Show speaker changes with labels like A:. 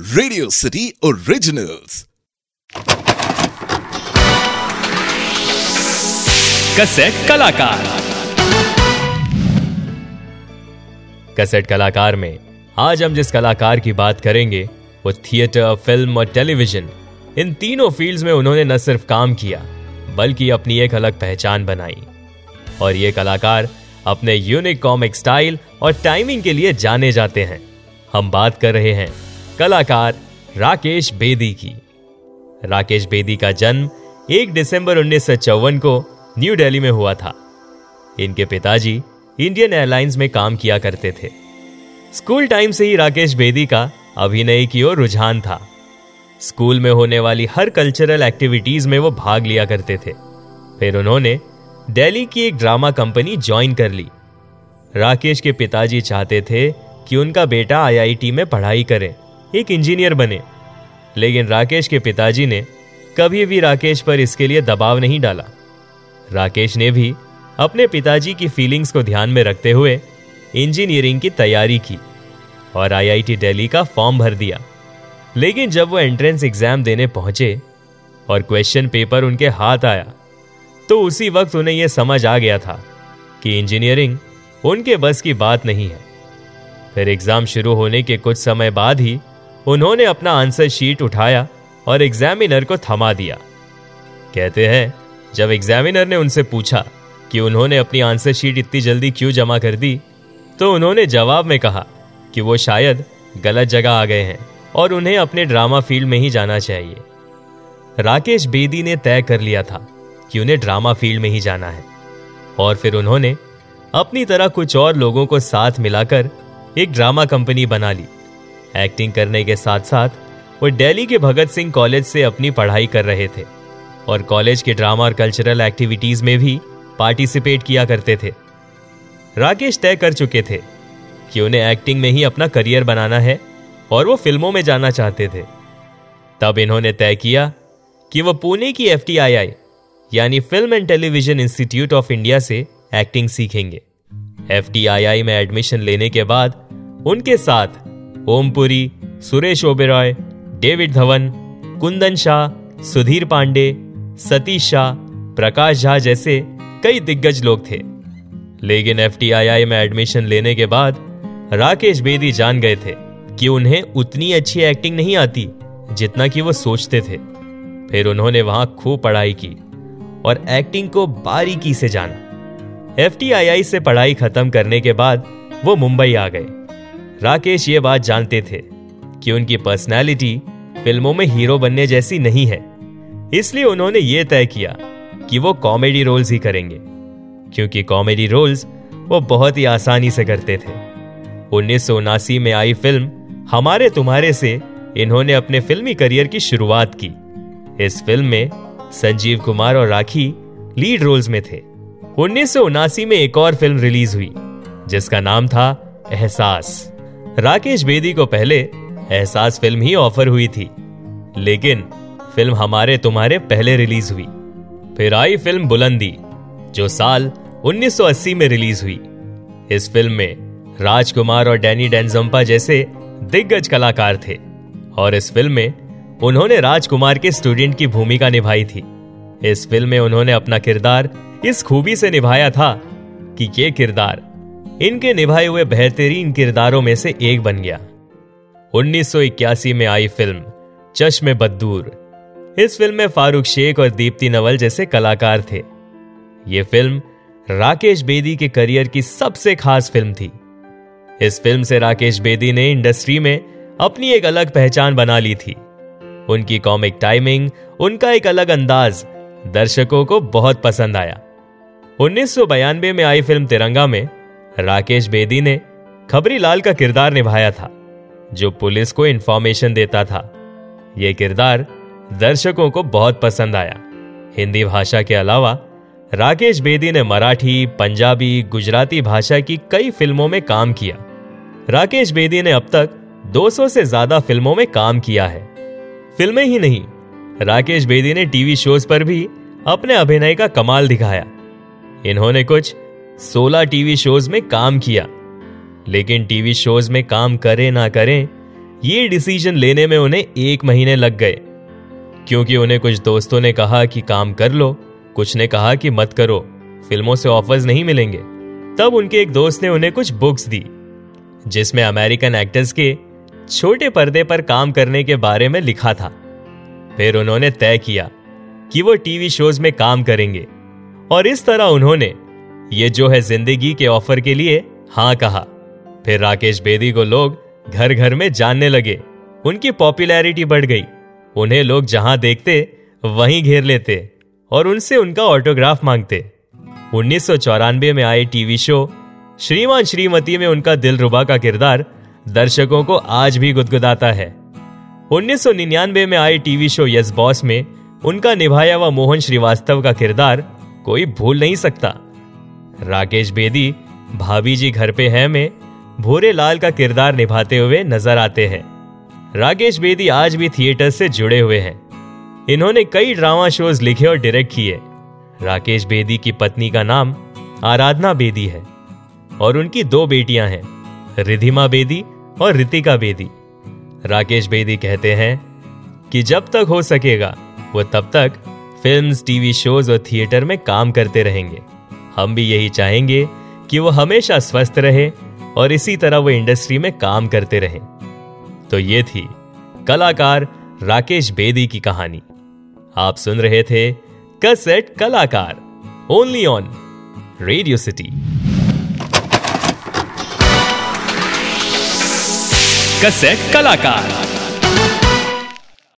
A: Radio city originals
B: cassette कलाकार। Cassette कलाकार में आज हम जिस कलाकार की बात करेंगे वो थिएटर फ़िल्म और टेलीविज़न इन तीनों फील्ड्स में उन्होंने न सिर्फ़ काम किया बल्कि अपनी एक अलग पहचान बनाई। और ये कलाकार अपने यूनिक कॉमिक स्टाइल और टाइमिंग के लिए जाने जाते हैं। हम बात कर रहे हैं कलाकार राकेश बेदी की। राकेश बेदी का जन्म 1 दिसंबर उन्नीस सौ चौवन को न्यू दिल्ली में हुआ था। इनके पिताजी इंडियन एयरलाइंस में काम किया करते थे। स्कूल टाइम से ही राकेश बेदी का अभिनय की ओर रुझान था। स्कूल में होने वाली हर कल्चरल एक्टिविटीज़ में वो भाग लिया करते थे। फिर उन्होंने दिल्ली की एक ड्रामा कंपनी ज्वाइन कर ली। राकेश के पिताजी चाहते थे कि उनका बेटा आईआईटी में पढ़ाई करे। एक इंजीनियर बने। लेकिन राकेश के पिताजी ने कभी भी राकेश पर इसके लिए दबाव नहीं डाला। राकेश ने भी अपने पिताजी की फीलिंग्स को ध्यान में रखते हुए इंजीनियरिंग की तैयारी की और आईआईटी दिल्ली का फॉर्म भर दिया। लेकिन जब वो एंट्रेंस एग्ज़ाम देने पहुँचे और क्वेश्चन पेपर उनके हाथ आया तो उसी वक्त उन्हें यह समझ आ गया था कि इंजीनियरिंग उनके बस की बात नहीं है। फिर एग्ज़ाम शुरू होने के कुछ समय बाद ही उन्होंने अपना आंसर शीट उठाया और एग्जामिनर को थमा दिया। कहते हैं, जब एग्जामिनर ने उनसे पूछा कि उन्होंने अपनी आंसर शीट इतनी जल्दी क्यों जमा कर दी तो उन्होंने जवाब में कहा कि वो शायद गलत जगह आ गए हैं और उन्हें अपने ड्रामा फ़ील्ड में ही जाना चाहिए। राकेश बेदी ने तय कर लिया था कि उन्हें ड्रामा फ़ील्ड में ही जाना है और फिर उन्होंने अपनी तरह कुछ और लोगों को साथ मिलाकर एक ड्रामा कंपनी बना ली। एक्टिंग करने के साथ साथ वो दिल्ली के भगत सिंह कॉलेज से अपनी पढ़ाई कर रहे थे और कॉलेज के ड्रामा और कल्चरल एक्टिविटीज़ में भी पार्टिसिपेट किया करते थे। राकेश तय कर चुके थे कि उन्हें एक्टिंग में ही अपना करियर बनाना है और वो फ़िल्मों में जाना चाहते थे। तब इन्होंने तय किया कि वो पुणे की एफटीआईआई यानी film and television institute of India से एक्टिंग सीखेंगे। एफटीआईआई में एडमिशन लेने के बाद उनके साथ ओमपुरी, सुरेश ओबेरॉय, डेविड धवन, कुंदन शाह, सुधीर पांडे, सतीश शाह, प्रकाश झा जैसे कई दिग्गज लोग थे। लेकिन एफ़ में एडमिशन लेने के बाद राकेश बेदी जान गए थे कि उन्हें उतनी अच्छी एक्टिंग नहीं आती जितना कि वो सोचते थे। फिर उन्होंने वहाँ खूब पढ़ाई की और एक्टिंग को बारीकी से जाना। एफटीआईआई से पढ़ाई खत्म करने के बाद वो मुंबई आ गए। राकेश ये बात जानते थे कि उनकी पर्सनैलिटी फ़िल्मों में हीरो बनने जैसी नहीं है। इसलिए उन्होंने ये तय किया कि वो कॉमेडी रोल्स ही करेंगे, क्योंकि कॉमेडी रोल्स वो बहुत ही आसानी से करते थे। उन्नीस सौ उनासी में आई फ़िल्म हमारे तुम्हारे से इन्होंने अपने फिल्मी करियर की शुरुआत की। इस फ़िल्म में संजीव कुमार और राखी लीड रोल्स में थे। उन्नीस सौ उनासी में एक और फ़िल्म रिलीज़ हुई, जिसका नाम था एहसास। राकेश बेदी को पहले एहसास फ़िल्म ही ऑफ़र हुई थी, लेकिन फ़िल्म हमारे तुम्हारे पहले रिलीज़ हुई। फिर आई फ़िल्म बुलंदी, जो साल 1980 में रिलीज़ हुई। इस फ़िल्म में राजकुमार और डैनी डेंजम्पा जैसे दिग्गज कलाकार थे, और इस फ़िल्म में उन्होंने राजकुमार के स्टूडेंट की भूमिका निभाई थी। इस फ़िल्म में उन्होंने अपना किरदार इस खूबी से निभाया था कि ये किरदार इनके निभाए हुए बेहतरीन किरदारों में से एक बन गया। 1981 में आई फ़िल्म, चश्मे बद्दूर। इस फ़िल्म में फारूक शेख और दीप्ति नवल जैसे कलाकार थे। यह फ़िल्म राकेश बेदी के करियर की सबसे खास फ़िल्म थी। इस फ़िल्म से राकेश बेदी ने इंडस्ट्री में अपनी एक अलग पहचान बना ली थी। उनकी कॉमिक टाइमिंग, उनका एक अलग अंदाज दर्शकों को बहुत पसंद आया। उन्नीस में आई फ़िल्म तिरंगा में राकेश बेदी ने खबरी लाल का किरदार निभाया था, जो पुलिस को इंफॉर्मेशन देता था। यह किरदार दर्शकों को बहुत पसंद आया। हिंदी भाषा के अलावा, राकेश बेदी ने मराठी, पंजाबी, गुजराती भाषा की कई फ़िल्मों में काम किया। राकेश बेदी ने अब तक 200 से ज़्यादा फ़िल्मों में काम किया है। फ़िल्में ही नहीं, राकेश बेदी ने टीवी शोज़ पर भी अपने अभिनय का कमाल दिखाया। इन्होंने कुछ 16 टीवी शोज़ में काम किया। लेकिन टीवी शोज़ में काम करें ना करें, ये डिसीज़न लेने में उन्हें एक महीने लग गए। क्योंकि उन्हें कुछ दोस्तों ने कहा कि काम कर लो, कुछ ने कहा कि मत करो, फ़िल्मों से ऑफर्स नहीं मिलेंगे। तब उनके एक दोस्त ने उन्हें कुछ बुक्स दी, जिसमें अमेरिकन एक्टर्स के छोटे पर्दे पर काम करने के बारे में लिखा था। फिर उन्होंने तय किया कि वो टीवी शोज़ में काम करेंगे। और इस तरह उन्होंने ये जो है ज़िंदगी के ऑफ़र के लिए, हाँ कहा। फिर राकेश बेदी को लोग घर घर में जानने लगे। उनकी पॉपुलैरिटी बढ़ गई। उन्हें लोग जहाँ देखते, वहीं घेर लेते और उनसे उनका ऑटोग्राफ मांगते। उन्नीस सौ चौरानवे में आए टीवी शो, श्रीमान श्रीमती में उनका दिल रुबा का किरदार दर्शकों को आज भी गुदगुदाता है। 1999 में आए टीवी शो यस बॉस में उनका निभाया हुआ मोहन श्रीवास्तव का किरदार कोई भूल नहीं सकता। राकेश बेदी भाभी जी घर पे है में भोरे लाल का किरदार निभाते हुए नज़र आते हैं। राकेश बेदी आज भी थिएटर से जुड़े हुए हैं। इन्होंने कई ड्रामा शोज़ लिखे और डायरेक्ट किए। राकेश बेदी की पत्नी का नाम आराधना बेदी है और उनकी दो बेटियाँ हैं रिधिमा बेदी और रितिका बेदी। राकेश बेदी कहते हैं कि जब तक हो सकेगा वो तब तक फिल्म्स, टीवी शोज़ और थिएटर में काम करते रहेंगे। हम भी यही चाहेंगे कि वो हमेशा स्वस्थ रहे और इसी तरह वो इंडस्ट्री में काम करते रहे। तो ये थी कलाकार राकेश बेदी की कहानी। आप सुन रहे थे कसेट कलाकार only on radio city
A: cassette कलाकार।